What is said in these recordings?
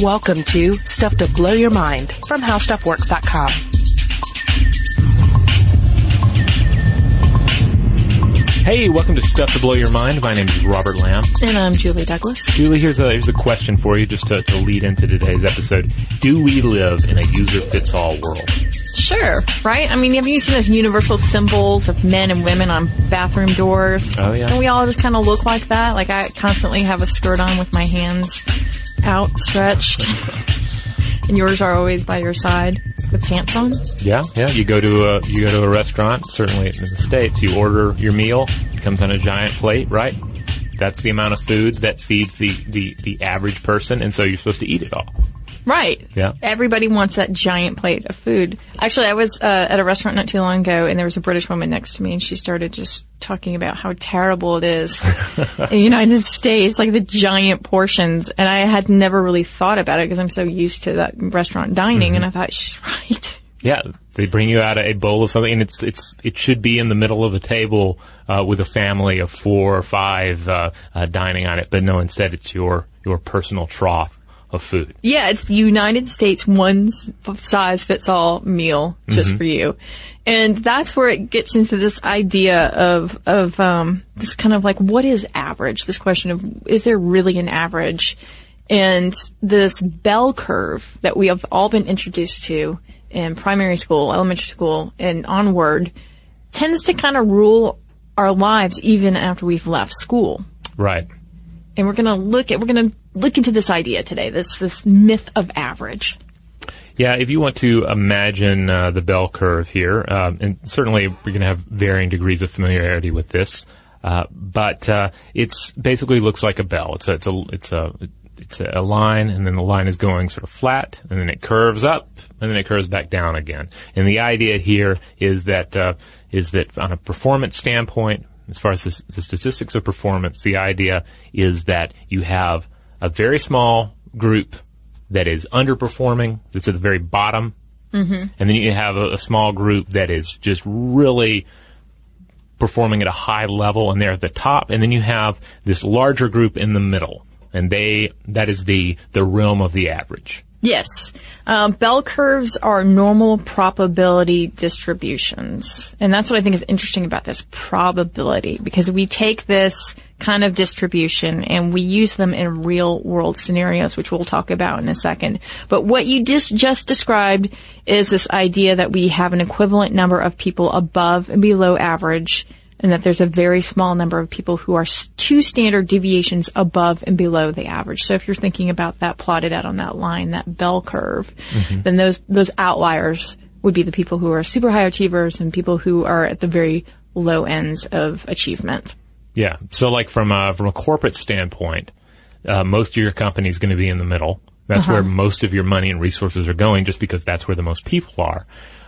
Welcome to Stuff to Blow Your Mind from HowStuffWorks.com. Hey, welcome to Stuff to Blow Your Mind. My name is Robert Lamb. And I'm Julie Douglas. Julie, here's a, here's a question for you just to, to lead into today's episode. Do we live in a user-fits-all world? Sure, right? I mean, have you seen those universal symbols of men and women on bathroom doors? Oh, yeah. And we all just kind of look like that. Like I constantly have a skirt on with my hands outstretched. and yours are always by your side with pants on? Yeah, yeah. You go to a you go to a restaurant. Certainly in the states, you order your meal. It comes on a giant plate, right? That's the amount of food that feeds the the the average person, and so you're supposed to eat it all. Right. Yeah. Everybody wants that giant plate of food. Actually, I was uh, at a restaurant not too long ago, and there was a British woman next to me, and she started just talking about how terrible it is in the United States, like the giant portions. And I had never really thought about it because I'm so used to that restaurant dining, and I thought she's right. Yeah, they bring you out a bowl of something, and it's it's it should be in the middle of a table uh, with a family of four or five uh, uh, dining on it. But no, instead it's your your personal trough of food. Yeah, it's the United States one size fits all meal just for you. And that's where it gets into this idea of, of, um, this kind of like, what is average? This question of, is there really an average? And this bell curve that we have all been introduced to in primary school, elementary school, and onward tends to kind of rule our lives even after we've left school Right. and we're going to look at we're going to look into this idea today this this myth of average Yeah, if you want to imagine uh, the bell curve here, um, and certainly we're going to have varying degrees of familiarity with this, uh, but uh, it's basically looks like a bell. It's a it's a it's a it's a line, and then the line is going sort of flat, and then it curves up, and then it curves back down again. And the idea here is that uh, is that on a performance standpoint, as far as the, the statistics of performance, the idea is that you have a very small group that is underperforming, that's at the very bottom, and then you have a, a small group that is just really performing at a high level, and they're at the top, and then you have this larger group in the middle, and they that is the the realm of the average. yes. Um, bell curves are normal probability distributions. And that's what i think is interesting about this probability because we take this kind of distribution and we use them in real world scenarios which we'll talk about in a second but what you just just described is this idea that we have an equivalent number of people above and below average and that there's a very small number of people who are two standard deviations above and below the average. So if you're thinking about that plotted out on that line, that bell curve, mm-hmm. then those those outliers would be the people who are super high achievers and people who are at the very low ends of achievement. Yeah. So like from a, from a corporate standpoint, uh, most of your company is going to be in the middle. That's where most of your money and resources are going just because that's where the most people are.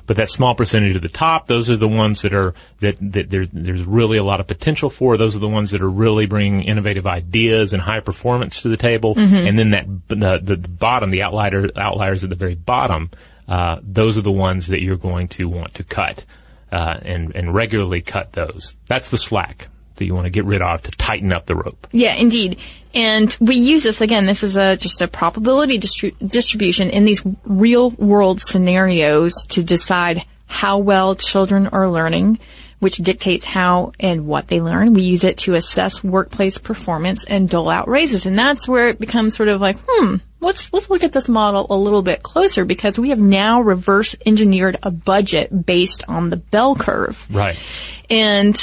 But that small percentage at the top, those are the ones that are, that, that there's, there's really a lot of potential for. Those are the ones that are really bringing innovative ideas and high performance to the table. And then that, the, the, the bottom, the outlier, outliers at the very bottom, uh, those are the ones that you're going to want to cut, uh, and, and regularly cut those. That's the slack that you want to get rid of to tighten up the rope. Yeah, indeed. And we use this again. This is a just a probability distri- distribution in these real world scenarios to decide how well children are learning, which dictates how and what they learn. We use it to assess workplace performance and dole out raises, and that's where it becomes sort of like, hmm, let's let's look at this model a little bit closer because we have now reverse engineered a budget based on the bell curve. Right. And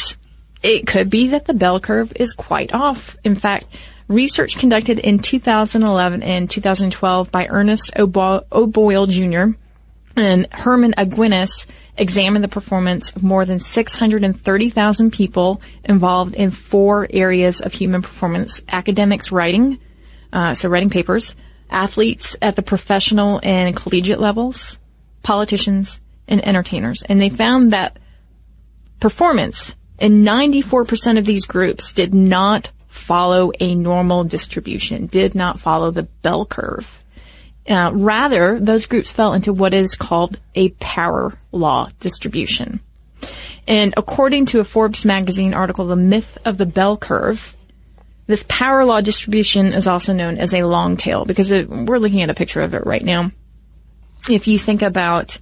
it could be that the bell curve is quite off. In fact, research conducted in 2011 and 2012 by Ernest O'Bo- O'Boyle Jr. and Herman Aguinis examined the performance of more than 630,000 people involved in four areas of human performance. Academics writing, uh, so writing papers, athletes at the professional and collegiate levels, politicians, and entertainers. And they found that performance in 94% of these groups did not follow a normal distribution, did not follow the bell curve. Uh, rather, those groups fell into what is called a power law distribution. And according to a Forbes magazine article, The Myth of the Bell Curve, This power law distribution is also known as a long tail because it, we're looking at a picture of it right now. If you think about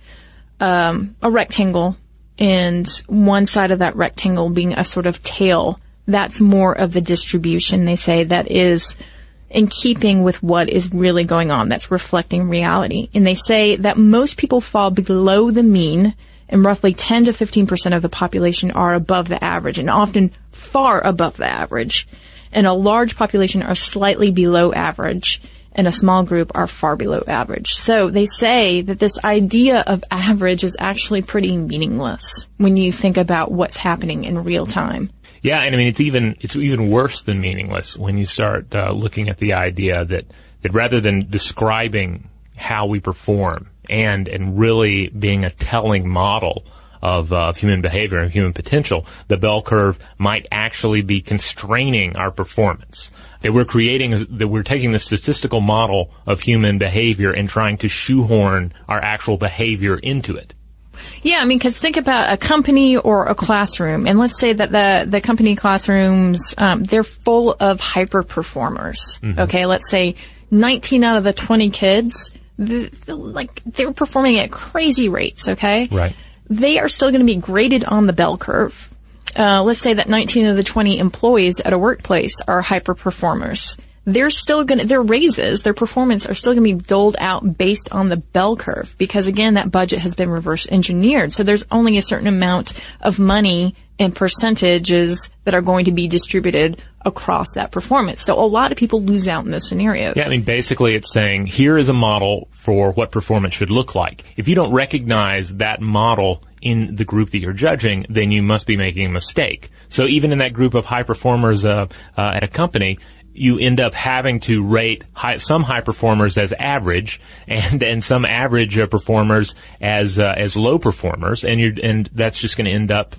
um, a rectangle and one side of that rectangle being a sort of tail, that's more of the distribution they say that is in keeping with what is really going on. That's reflecting reality. And they say that most people fall below the mean and roughly 10 to 15% of the population are above the average and often far above the average. And a large population are slightly below average and a small group are far below average. So they say that this idea of average is actually pretty meaningless when you think about what's happening in real time. Yeah, and I mean it's even it's even worse than meaningless when you start uh, looking at the idea that that rather than describing how we perform and and really being a telling model of, uh, of human behavior and human potential, the bell curve might actually be constraining our performance. That we're creating, that we're taking the statistical model of human behavior and trying to shoehorn our actual behavior into it. Yeah, I mean, because think about a company or a classroom, and let's say that the the company classrooms um, they're full of hyper performers. Mm-hmm. Okay, let's say 19 out of the 20 kids, the, the, like they're performing at crazy rates. Okay, right they are still going to be graded on the bell curve. Uh, let's say that 19 of the 20 employees at a workplace are hyper performers. They're still going to, their raises, their performance are still going to be doled out based on the bell curve because again, that budget has been reverse engineered. So there's only a certain amount of money and percentages that are going to be distributed across that performance. So a lot of people lose out in those scenarios. Yeah, I mean, basically it's saying here is a model for what performance should look like. If you don't recognize that model in the group that you're judging, then you must be making a mistake. So even in that group of high performers uh, uh, at a company, you end up having to rate high, some high performers as average and and some average uh, performers as uh, as low performers, and you and that's just going to end up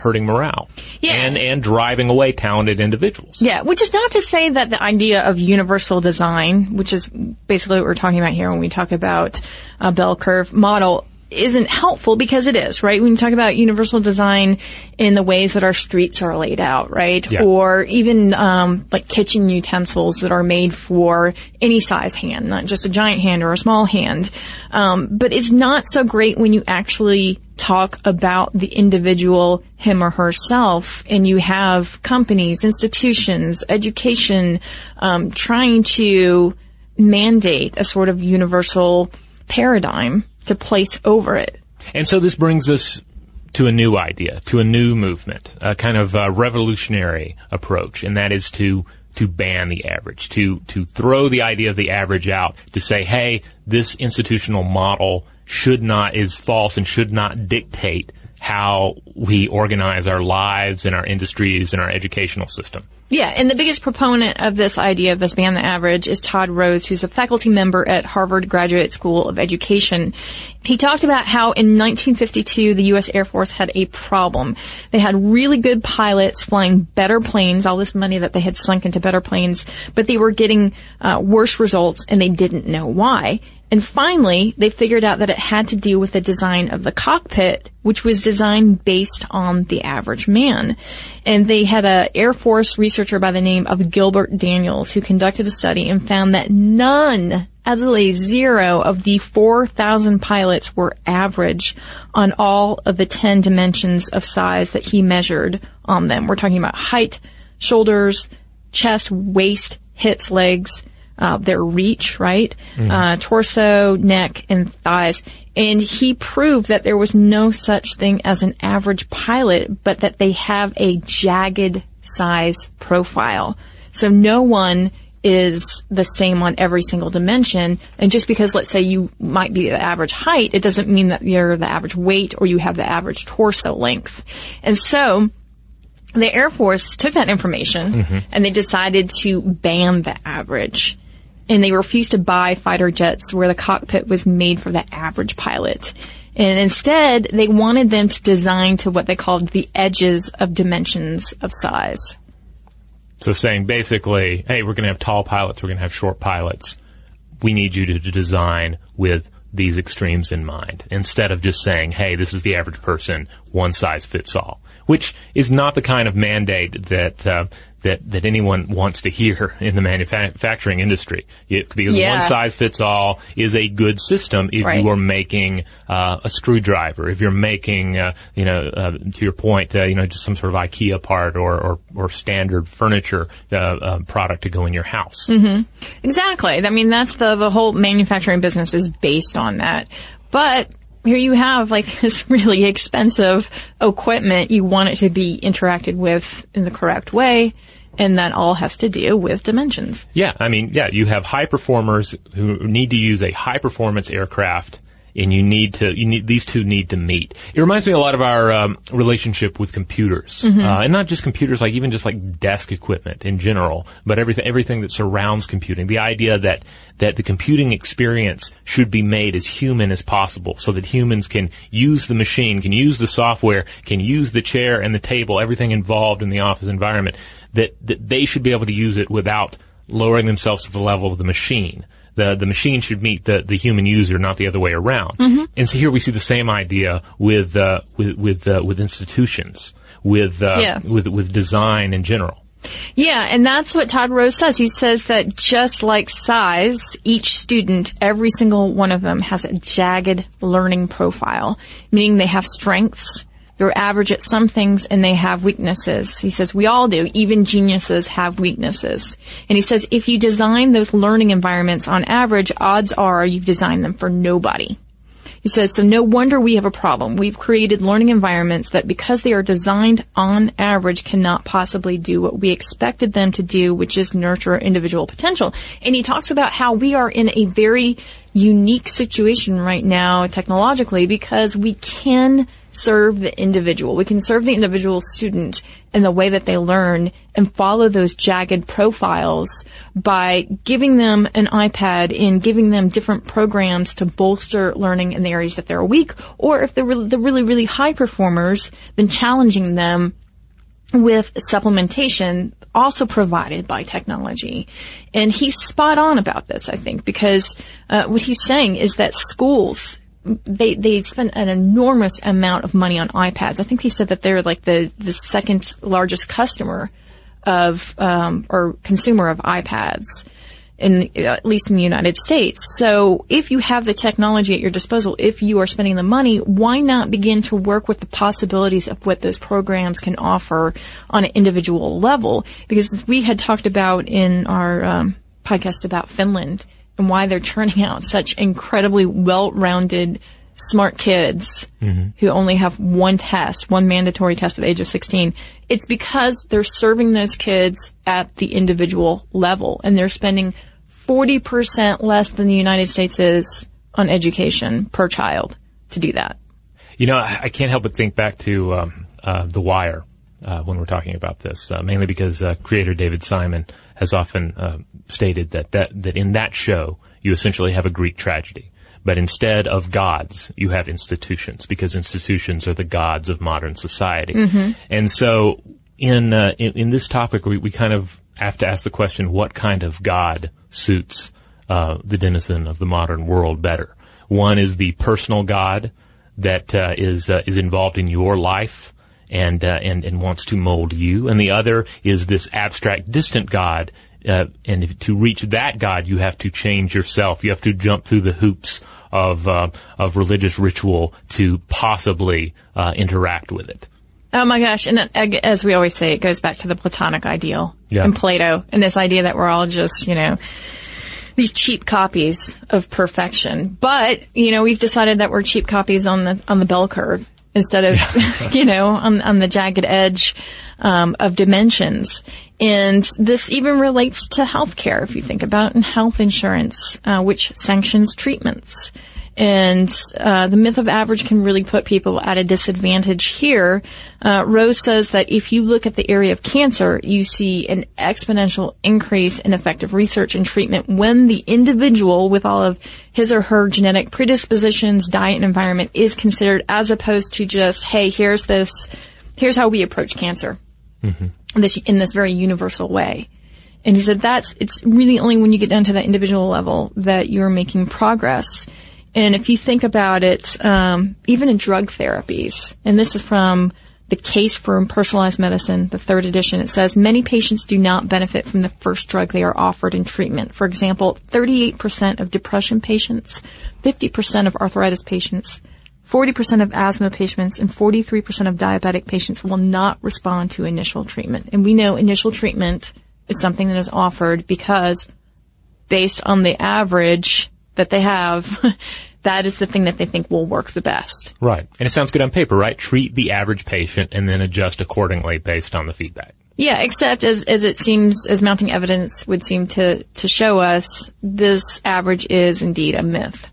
hurting morale. Yeah. And, and driving away talented individuals. Yeah, which is not to say that the idea of universal design, which is basically what we're talking about here when we talk about a bell curve model, isn't helpful because it is, right? When you talk about universal design in the ways that our streets are laid out, right? Yeah. Or even, um, like kitchen utensils that are made for any size hand, not just a giant hand or a small hand. Um, but it's not so great when you actually talk about the individual him or herself and you have companies, institutions, education, um, trying to mandate a sort of universal paradigm to place over it. And so this brings us to a new idea, to a new movement, a kind of a revolutionary approach, and that is to to ban the average, to to throw the idea of the average out, to say, hey, this institutional model should not, is false and should not dictate how we organize our lives and our industries and our educational system. Yeah, and the biggest proponent of this idea of this ban the average is Todd Rose, who's a faculty member at Harvard Graduate School of Education. He talked about how in 1952 the U.S. Air Force had a problem. They had really good pilots flying better planes, all this money that they had sunk into better planes, but they were getting uh, worse results and they didn't know why. And finally, they figured out that it had to deal with the design of the cockpit, which was designed based on the average man. And they had an Air Force researcher by the name of Gilbert Daniels who conducted a study and found that none, absolutely zero of the 4,000 pilots were average on all of the 10 dimensions of size that he measured on them. We're talking about height, shoulders, chest, waist, hips, legs, uh, their reach, right? Mm-hmm. Uh, torso, neck, and thighs. And he proved that there was no such thing as an average pilot, but that they have a jagged size profile. So no one is the same on every single dimension. And just because, let's say, you might be the average height, it doesn't mean that you're the average weight or you have the average torso length. And so, the Air Force took that information mm-hmm. and they decided to ban the average and they refused to buy fighter jets where the cockpit was made for the average pilot. And instead, they wanted them to design to what they called the edges of dimensions of size. So saying basically, hey, we're going to have tall pilots, we're going to have short pilots. We need you to design with these extremes in mind instead of just saying, hey, this is the average person, one size fits all, which is not the kind of mandate that uh, that, that anyone wants to hear in the manufacturing industry. It, because Yeah. one size fits all is a good system if Right. you are making uh, a screwdriver, if you're making, uh, you know, uh, to your point, uh, you know, just some sort of IKEA part or or, or standard furniture uh, uh, product to go in your house. Exactly. I mean, that's the, the whole manufacturing business is based on that. But here you have like this really expensive equipment. You want it to be interacted with in the correct way. And that all has to do with dimensions. Yeah, I mean, yeah, you have high performers who need to use a high performance aircraft, and you need to, you need these two need to meet. It reminds me a lot of our um, relationship with computers, uh, and not just computers, like even just like desk equipment in general, but everything everything that surrounds computing. The idea that that the computing experience should be made as human as possible, so that humans can use the machine, can use the software, can use the chair and the table, everything involved in the office environment that, that they should be able to use it without lowering themselves to the level of the machine. The, the machine should meet the, the human user, not the other way around. And so here we see the same idea with, uh, with, with, uh, with institutions, with, uh, Yeah. with, with design in general. Yeah, and that's what Todd Rose says. He says that just like size, each student, every single one of them has a jagged learning profile, meaning they have strengths, they're average at some things, and they have weaknesses. He says we all do. Even geniuses have weaknesses. And he says if you design those learning environments on average, odds are you've designed them for nobody. He says, so no wonder we have a problem. We've created learning environments that because they are designed on average cannot possibly do what we expected them to do, which is nurture individual potential. And he talks about how we are in a very unique situation right now technologically because we can serve the individual. We can serve the individual student in the way that they learn and follow those jagged profiles by giving them an iPad and giving them different programs to bolster learning in the areas that they're weak. Or if they're really, the really, really high performers, then challenging them with supplementation also provided by technology. And he's spot on about this, I think, because uh, what he's saying is that schools they they spend an enormous amount of money on iPads. I think he said that they're like the the second largest customer of um, or consumer of iPads in at least in the United States. So if you have the technology at your disposal, if you are spending the money, why not begin to work with the possibilities of what those programs can offer on an individual level? Because we had talked about in our um, podcast about Finland and why they're churning out such incredibly well-rounded smart kids who only have one test, one mandatory test at the age of 16. It's because they're serving those kids at the individual level and they're spending 40% less than the United States is on education per child to do that. You know, I I can't help but think back to um, uh, The Wire uh, when we're talking about this, uh, mainly because uh, creator David Simon has often uh, stated that, that that in that show you essentially have a Greek tragedy, but instead of gods, you have institutions because institutions are the gods of modern society. And so, in, uh, in in this topic, we, we kind of have to ask the question: What kind of god suits uh, the denizen of the modern world better? One is the personal god that uh, is uh, is involved in your life and uh, and and wants to mold you, and the other is this abstract, distant God. Uh, and if, to reach that God, you have to change yourself. You have to jump through the hoops of uh, of religious ritual to possibly uh, interact with it. Oh my gosh. And uh, as we always say, it goes back to the Platonic ideal Yeah. and Plato and this idea that we're all just, you know, these cheap copies of perfection. But, you know, we've decided that we're cheap copies on the, on the bell curve instead of, you know, on, on the jagged edge, um, of dimensions. And this even relates to healthcare if you think about and health insurance, uh, which sanctions treatments. And uh, the myth of average can really put people at a disadvantage here. Uh, Rose says that if you look at the area of cancer, you see an exponential increase in effective research and treatment when the individual, with all of his or her genetic predispositions, diet, and environment, is considered, as opposed to just, hey, here's this, here's how we approach cancer, this in this very universal way. And he said that's it's really only when you get down to that individual level that you're making progress. And if you think about it, um, even in drug therapies, and this is from the case for personalized medicine, the third edition, it says many patients do not benefit from the first drug they are offered in treatment. For example, 38% of depression patients, 50% of arthritis patients, 40% of asthma patients, and 43% of diabetic patients will not respond to initial treatment. And we know initial treatment is something that is offered because based on the average that they have, that is the thing that they think will work the best. Right. And it sounds good on paper, right? Treat the average patient and then adjust accordingly based on the feedback. Yeah, except as, as it seems, as mounting evidence would seem to, to show us, this average is indeed a myth.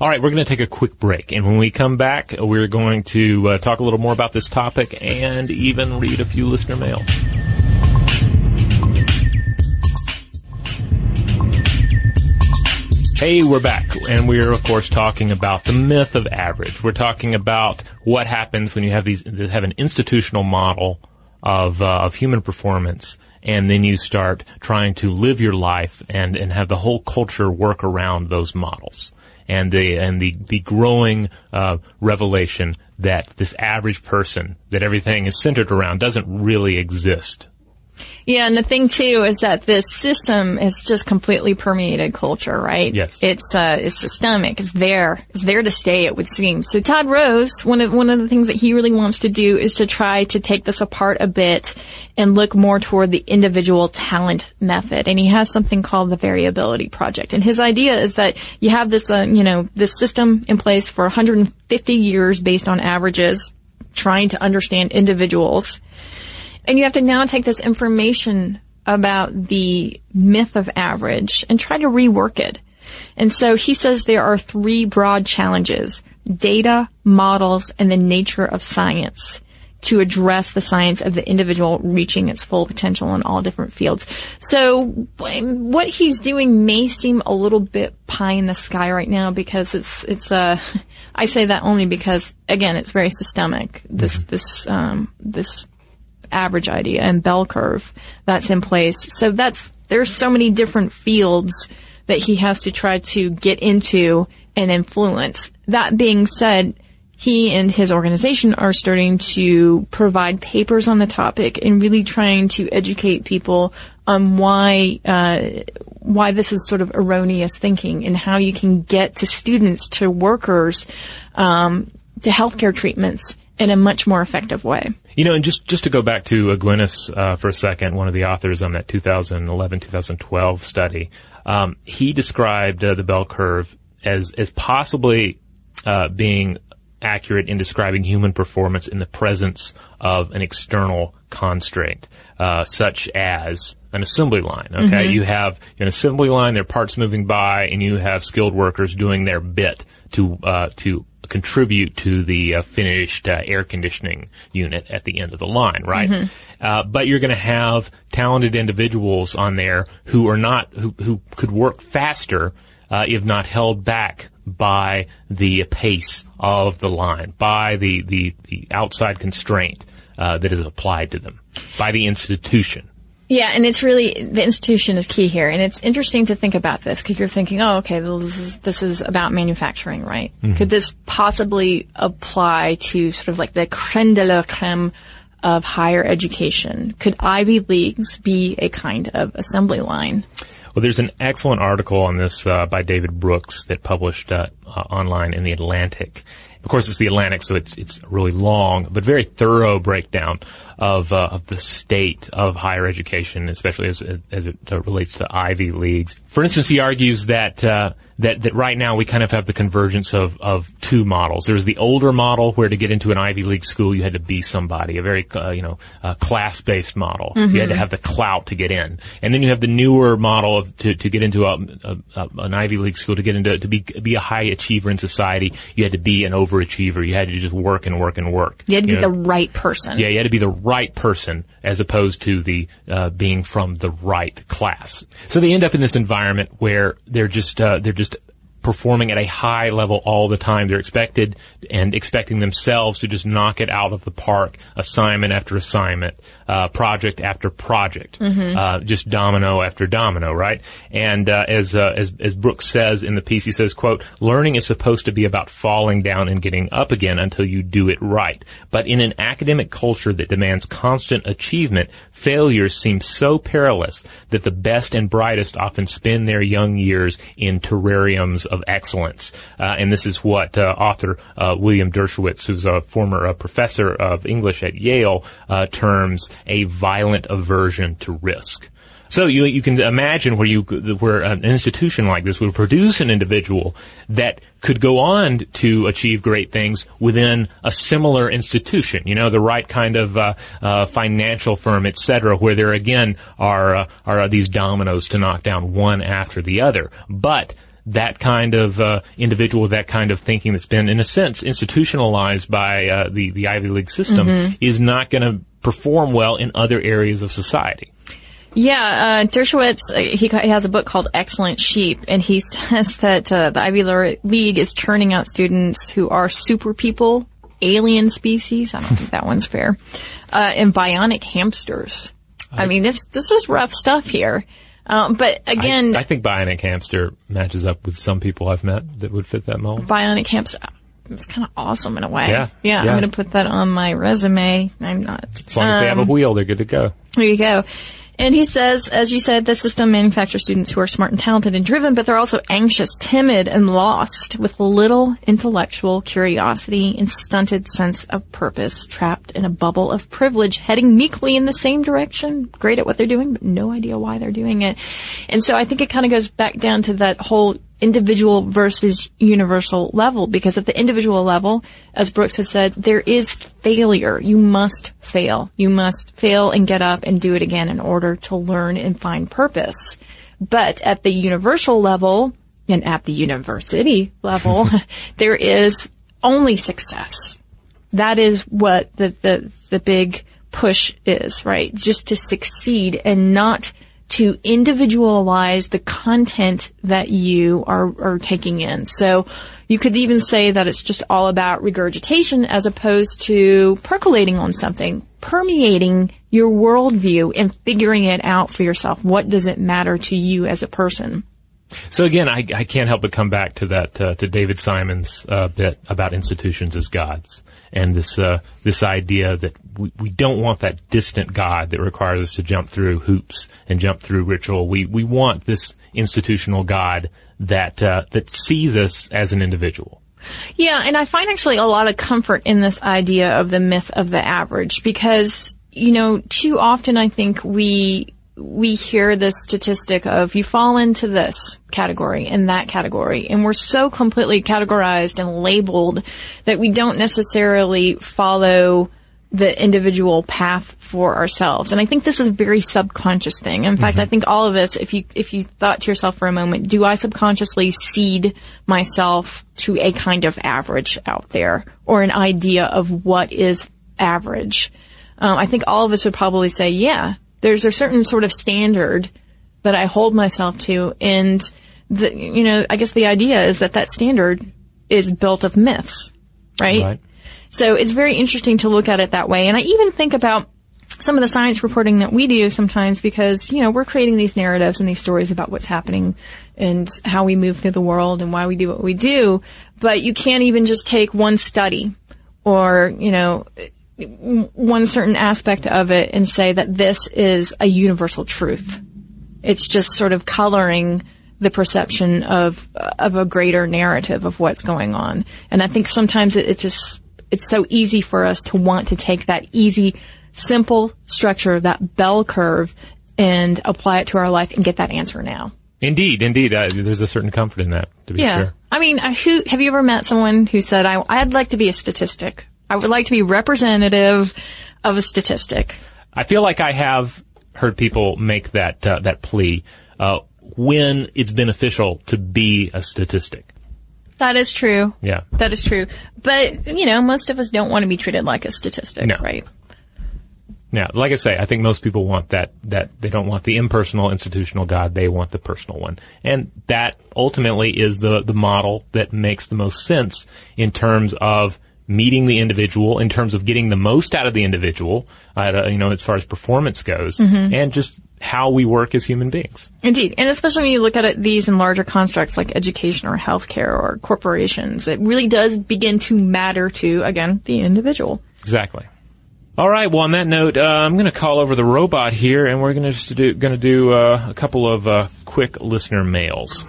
All right, we're going to take a quick break. And when we come back, we're going to uh, talk a little more about this topic and even read a few listener mails. Hey, we're back, and we're of course talking about the myth of average. We're talking about what happens when you have these have an institutional model of uh, of human performance, and then you start trying to live your life and and have the whole culture work around those models, and the and the the growing uh, revelation that this average person that everything is centered around doesn't really exist yeah, and the thing too is that this system has just completely permeated culture, right? Yes. It's uh, it's systemic. It's there. It's there to stay. It would seem. So Todd Rose, one of one of the things that he really wants to do is to try to take this apart a bit and look more toward the individual talent method. And he has something called the variability project. And his idea is that you have this, uh, you know, this system in place for 150 years based on averages, trying to understand individuals and you have to now take this information about the myth of average and try to rework it. And so he says there are three broad challenges, data, models, and the nature of science to address the science of the individual reaching its full potential in all different fields. So what he's doing may seem a little bit pie in the sky right now because it's, it's, uh, I say that only because again, it's very systemic. This, mm-hmm. this, um, this average idea and bell curve that's in place. So that's, there's so many different fields that he has to try to get into and influence. That being said, he and his organization are starting to provide papers on the topic and really trying to educate people on why uh, why this is sort of erroneous thinking and how you can get to students, to workers, um, to healthcare treatments in a much more effective way. You know, and just, just to go back to Aguinis uh, for a second, one of the authors on that 2011-2012 study, um, he described uh, the bell curve as as possibly uh, being accurate in describing human performance in the presence of an external constraint, uh, such as an assembly line. Okay, mm-hmm. you have an assembly line, there are parts moving by, and you have skilled workers doing their bit to uh, to contribute to the uh, finished uh, air conditioning unit at the end of the line, right? Mm-hmm. Uh, but you're going to have talented individuals on there who are not who who could work faster uh, if not held back by the pace of the line, by the the, the outside constraint uh, that is applied to them by the institution. Yeah, and it's really the institution is key here, and it's interesting to think about this because you're thinking, oh, okay, this is this is about manufacturing, right? Mm-hmm. Could this possibly apply to sort of like the creme de la creme of higher education? Could Ivy Leagues be a kind of assembly line? Well, there's an excellent article on this uh, by David Brooks that published uh, uh, online in the Atlantic. Of course, it's the Atlantic, so it's it's really long, but very thorough breakdown of uh, of the state of higher education, especially as as it relates to Ivy leagues. For instance, he argues that uh, that that right now we kind of have the convergence of of two models. There's the older model where to get into an Ivy League school you had to be somebody, a very uh, you know uh, class based model. Mm-hmm. You had to have the clout to get in, and then you have the newer model of to, to get into a, a, a, an Ivy League school to get into to be be a high achiever in society. You had to be an overachiever. You had to just work and work and work. You had to you be know? the right person. Yeah, you had to be the right person as opposed to the uh, being from the right class. So they end up in this environment where they're just uh, they're just performing at a high level all the time. They're expected and expecting themselves to just knock it out of the park, assignment after assignment, uh, project after project, uh, just domino after domino, right? And uh, as uh, as as Brooks says in the piece, he says, "quote Learning is supposed to be about falling down and getting up again until you do it right. But in an academic culture that demands constant achievement, failures seem so perilous that the best and brightest often spend their young years in terrariums of excellence. Uh, and this is what uh, author uh, William Deresiewicz, who's a former uh, professor of English at Yale, uh, terms a violent aversion to risk. So you you can imagine where you where an institution like this would produce an individual that could go on to achieve great things within a similar institution. You know, the right kind of uh, uh, financial firm, et cetera, where there again are uh, are these dominoes to knock down one after the other. But that kind of uh, individual, that kind of thinking that's been, in a sense, institutionalized by uh, the the Ivy League system, is not going to perform well in other areas of society. Yeah, uh, Deresiewicz, uh, he, he has a book called Excellent Sheep, and he says that uh, the Ivy League is churning out students who are super people, alien species. I don't think that one's fair. Uh, and bionic hamsters. I, mean, this this is rough stuff here. Um, but again, I, I think Bionic Hamster matches up with some people I've met that would fit that mold. bionic hamster. It's kind of awesome in a way. Yeah, yeah. I'm going to put that on my resume. I'm not. As long as they have a um, wheel, they're good to go. There you go. And he says, as you said, the system manufactures students who are smart and talented and driven, but they're also anxious, timid, and lost with little intellectual curiosity and stunted sense of purpose, trapped in a bubble of privilege, heading meekly in the same direction, great at what they're doing, but no idea why they're doing it. And so I think it kind of goes back down to that whole individual versus universal level because at the individual level, as Brooks has said, there is failure. You must fail. You must fail and get up and do it again in order to learn and find purpose. But at the universal level and at the university level, there is only success. That is what the, the, the big push is, right? Just to succeed and not to individualize the content that you are, are taking in. So you could even say that it's just all about regurgitation as opposed to percolating on something, permeating your worldview and figuring it out for yourself. What does it matter to you as a person? So again, I, I can't help but come back to that uh, to David Simon's uh, bit about institutions as gods and this uh, this idea that we, we don't want that distant God that requires us to jump through hoops and jump through ritual. We we want this institutional God that uh, that sees us as an individual. Yeah, and I find actually a lot of comfort in this idea of the myth of the average because, you know, too often I think we we hear this statistic of you fall into this category and that category and we're so completely categorized and labeled that we don't necessarily follow the individual path for ourselves. And I think this is a very subconscious thing. In fact, I think all of us, if you, if you thought to yourself for a moment, do I subconsciously seed myself to a kind of average out there or an idea of what is average? Um, I think all of us would probably say, yeah, there's a certain sort of standard that I hold myself to. And the, you know, I guess the idea is that that standard is built of myths, right? Right. So it's very interesting to look at it that way. And I even think about some of the science reporting that we do sometimes because, you know, we're creating these narratives and these stories about what's happening and how we move through the world and why we do what we do. But you can't even just take one study or, you know, one certain aspect of it and say that this is a universal truth. It's just sort of coloring the perception of of a greater narrative of what's going on. And I think sometimes it, it just it's so easy for us to want to take that easy, simple structure, that bell curve, and apply it to our life and get that answer now. Indeed, indeed, uh, there's a certain comfort in that. To be Yeah. sure. I mean, who, have you ever met someone who said, I, I'd like to be a statistic? I would like to be representative of a statistic. I feel like I have heard people make that uh, that plea uh, when it's beneficial to be a statistic. That is true. Yeah. That is true. But, you know, most of us don't want to be treated like a statistic, No. right? Yeah, like I say, I think most people want that, that they don't want the impersonal institutional God, they want the personal one. And that ultimately is the, the model that makes the most sense in terms of meeting the individual, in terms of getting the most out of the individual, uh, you know, as far as performance goes, and just how we work as human beings. Indeed. And especially when you look at it, these in larger constructs like education or healthcare or corporations, it really does begin to matter to, again, the individual. Exactly. All right. Well, on that note, uh, I'm going to call over the robot here, and we're going to just do going to do uh, a couple of uh, quick listener mails.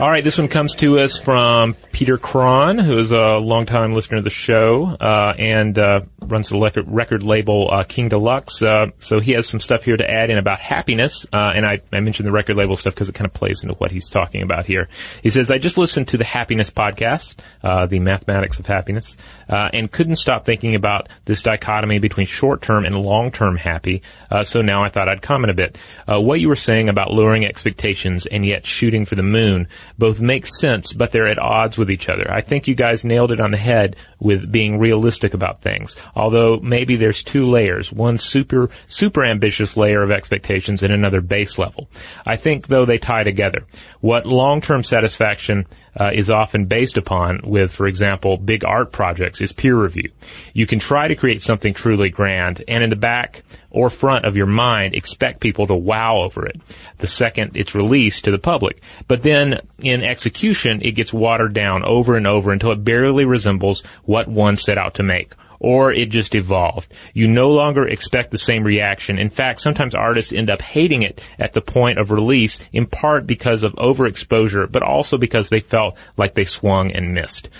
All right, this one comes to us from Peter Cron, who is a longtime listener of the show uh, and uh, runs the record, label uh, King Deluxe. Uh, so he has some stuff here to add in about happiness, uh, and I, I, mentioned the record label stuff because it kind of plays into what he's talking about here. He says, "I just listened to the Happiness podcast, uh, the Mathematics of Happiness, and couldn't stop thinking about this dichotomy between short-term and long-term happy. so now I thought I'd comment a bit. what you were saying about lowering expectations and yet shooting for the moon." Both make sense, but they're at odds with each other. I think you guys nailed it on the head with being realistic about things. Although maybe there's two layers, one super, super ambitious layer of expectations and another base level. I think though they tie together. What long-term satisfaction uh, is often based upon with, for example, big art projects is peer review. You can try to create something truly grand and in the back or front of your mind expect people to wow over it the second it's released to the public. But then in execution, it gets watered down over and over until it barely resembles what one set out to make or it just evolved. You no longer expect the same reaction. In fact, sometimes artists end up hating it at the point of release, in part because of overexposure, but also because they felt like they swung and missed.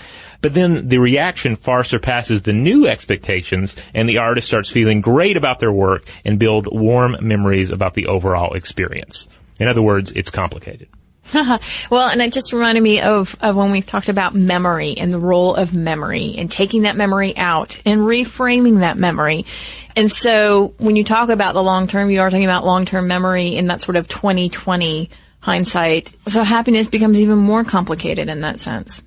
But then the reaction far surpasses the new expectations and the artist starts feeling great about their work and build warm memories about the overall experience. In other words, it's complicated. well, and it just reminded me of, of when we talked about memory and the role of memory and taking that memory out and reframing that memory. And so when you talk about the long term, you are talking about long term memory in that sort of 2020 hindsight. So happiness becomes even more complicated in that sense.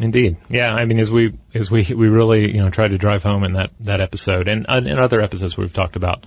Indeed, yeah. I mean, as we as we we really you know try to drive home in that that episode, and uh, in other episodes where we've talked about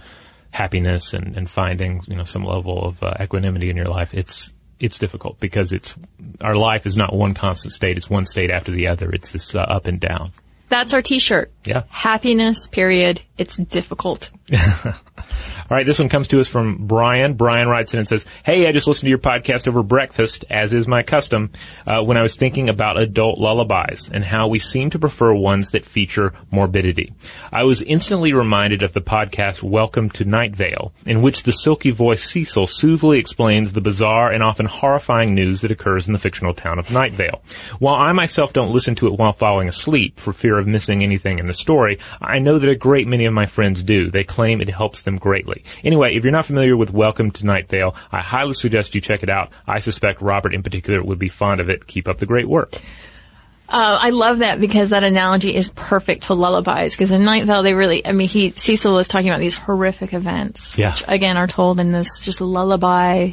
happiness and and finding you know some level of uh, equanimity in your life. It's it's difficult because it's our life is not one constant state; it's one state after the other. It's this uh, up and down. That's our T-shirt. Yeah. Happiness. Period. It's difficult. All right, this one comes to us from Brian. Brian writes in and says, Hey, I just listened to your podcast over breakfast, as is my custom, uh, when I was thinking about adult lullabies and how we seem to prefer ones that feature morbidity. I was instantly reminded of the podcast Welcome to Night Vale, in which the silky voiced Cecil soothingly explains the bizarre and often horrifying news that occurs in the fictional town of Night Vale. While I myself don't listen to it while falling asleep for fear of missing anything in the story, I know that a great many of my friends do. They claim it helps them greatly. Anyway, if you're not familiar with Welcome to Night Vale, I highly suggest you check it out. I suspect Robert in particular would be fond of it. Keep up the great work. Uh, I love that because that analogy is perfect to lullabies. Because in Night Vale, they really, I mean, he Cecil was talking about these horrific events, yeah. which again are told in this just lullaby,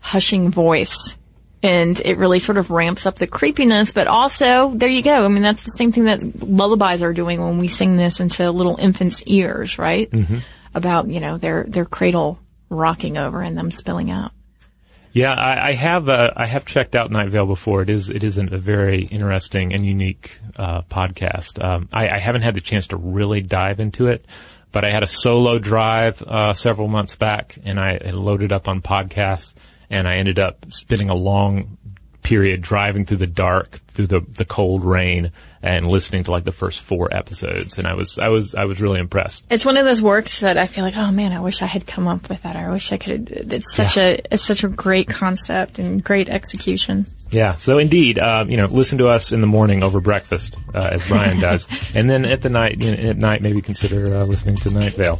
hushing voice, and it really sort of ramps up the creepiness. But also, there you go. I mean, that's the same thing that lullabies are doing when we sing this into little infants' ears, right? Mm-hmm about, you know, their, their cradle rocking over and them spilling out. Yeah, I, I have uh, I have checked out Night Vale before. It is it is a very interesting and unique uh, podcast. Um, I, I, haven't had the chance to really dive into it, but I had a solo drive uh, several months back, and I loaded up on podcasts, and I ended up spending a long period driving through the dark, through the, the cold rain and listening to like the first four episodes. And I was, I was, I was really impressed. It's one of those works that I feel like, oh man, I wish I had come up with that. I wish I could. It's such yeah. a, it's such a great concept and great execution. Yeah. So indeed, uh, you know, listen to us in the morning over breakfast, uh, as Brian does. and then at the night, you know, at night, maybe consider uh, listening to Night Vale.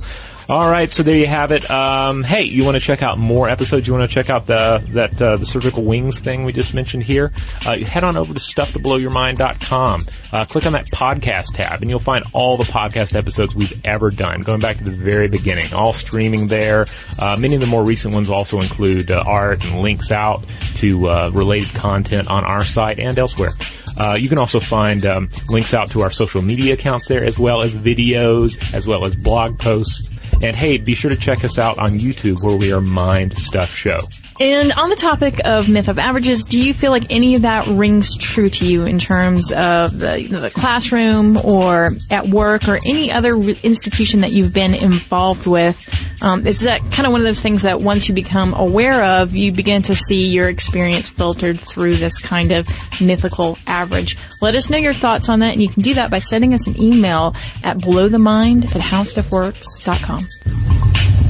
All right, so there you have it. Um, hey, you want to check out more episodes? You want to check out the that uh, the surgical wings thing we just mentioned here? Uh, head on over to stufftoblowyourmind.com. Uh, click on that podcast tab, and you'll find all the podcast episodes we've ever done, going back to the very beginning. All streaming there. Uh, many of the more recent ones also include uh, art and links out to uh, related content on our site and elsewhere. Uh, you can also find um, links out to our social media accounts there, as well as videos, as well as blog posts. And hey, be sure to check us out on YouTube where we are Mind Stuff Show. And on the topic of myth of averages, do you feel like any of that rings true to you in terms of the, the classroom or at work or any other re- institution that you've been involved with? Um, is that kind of one of those things that once you become aware of, you begin to see your experience filtered through this kind of mythical average? Let us know your thoughts on that, and you can do that by sending us an email at blowthemind at howstuffworks.com.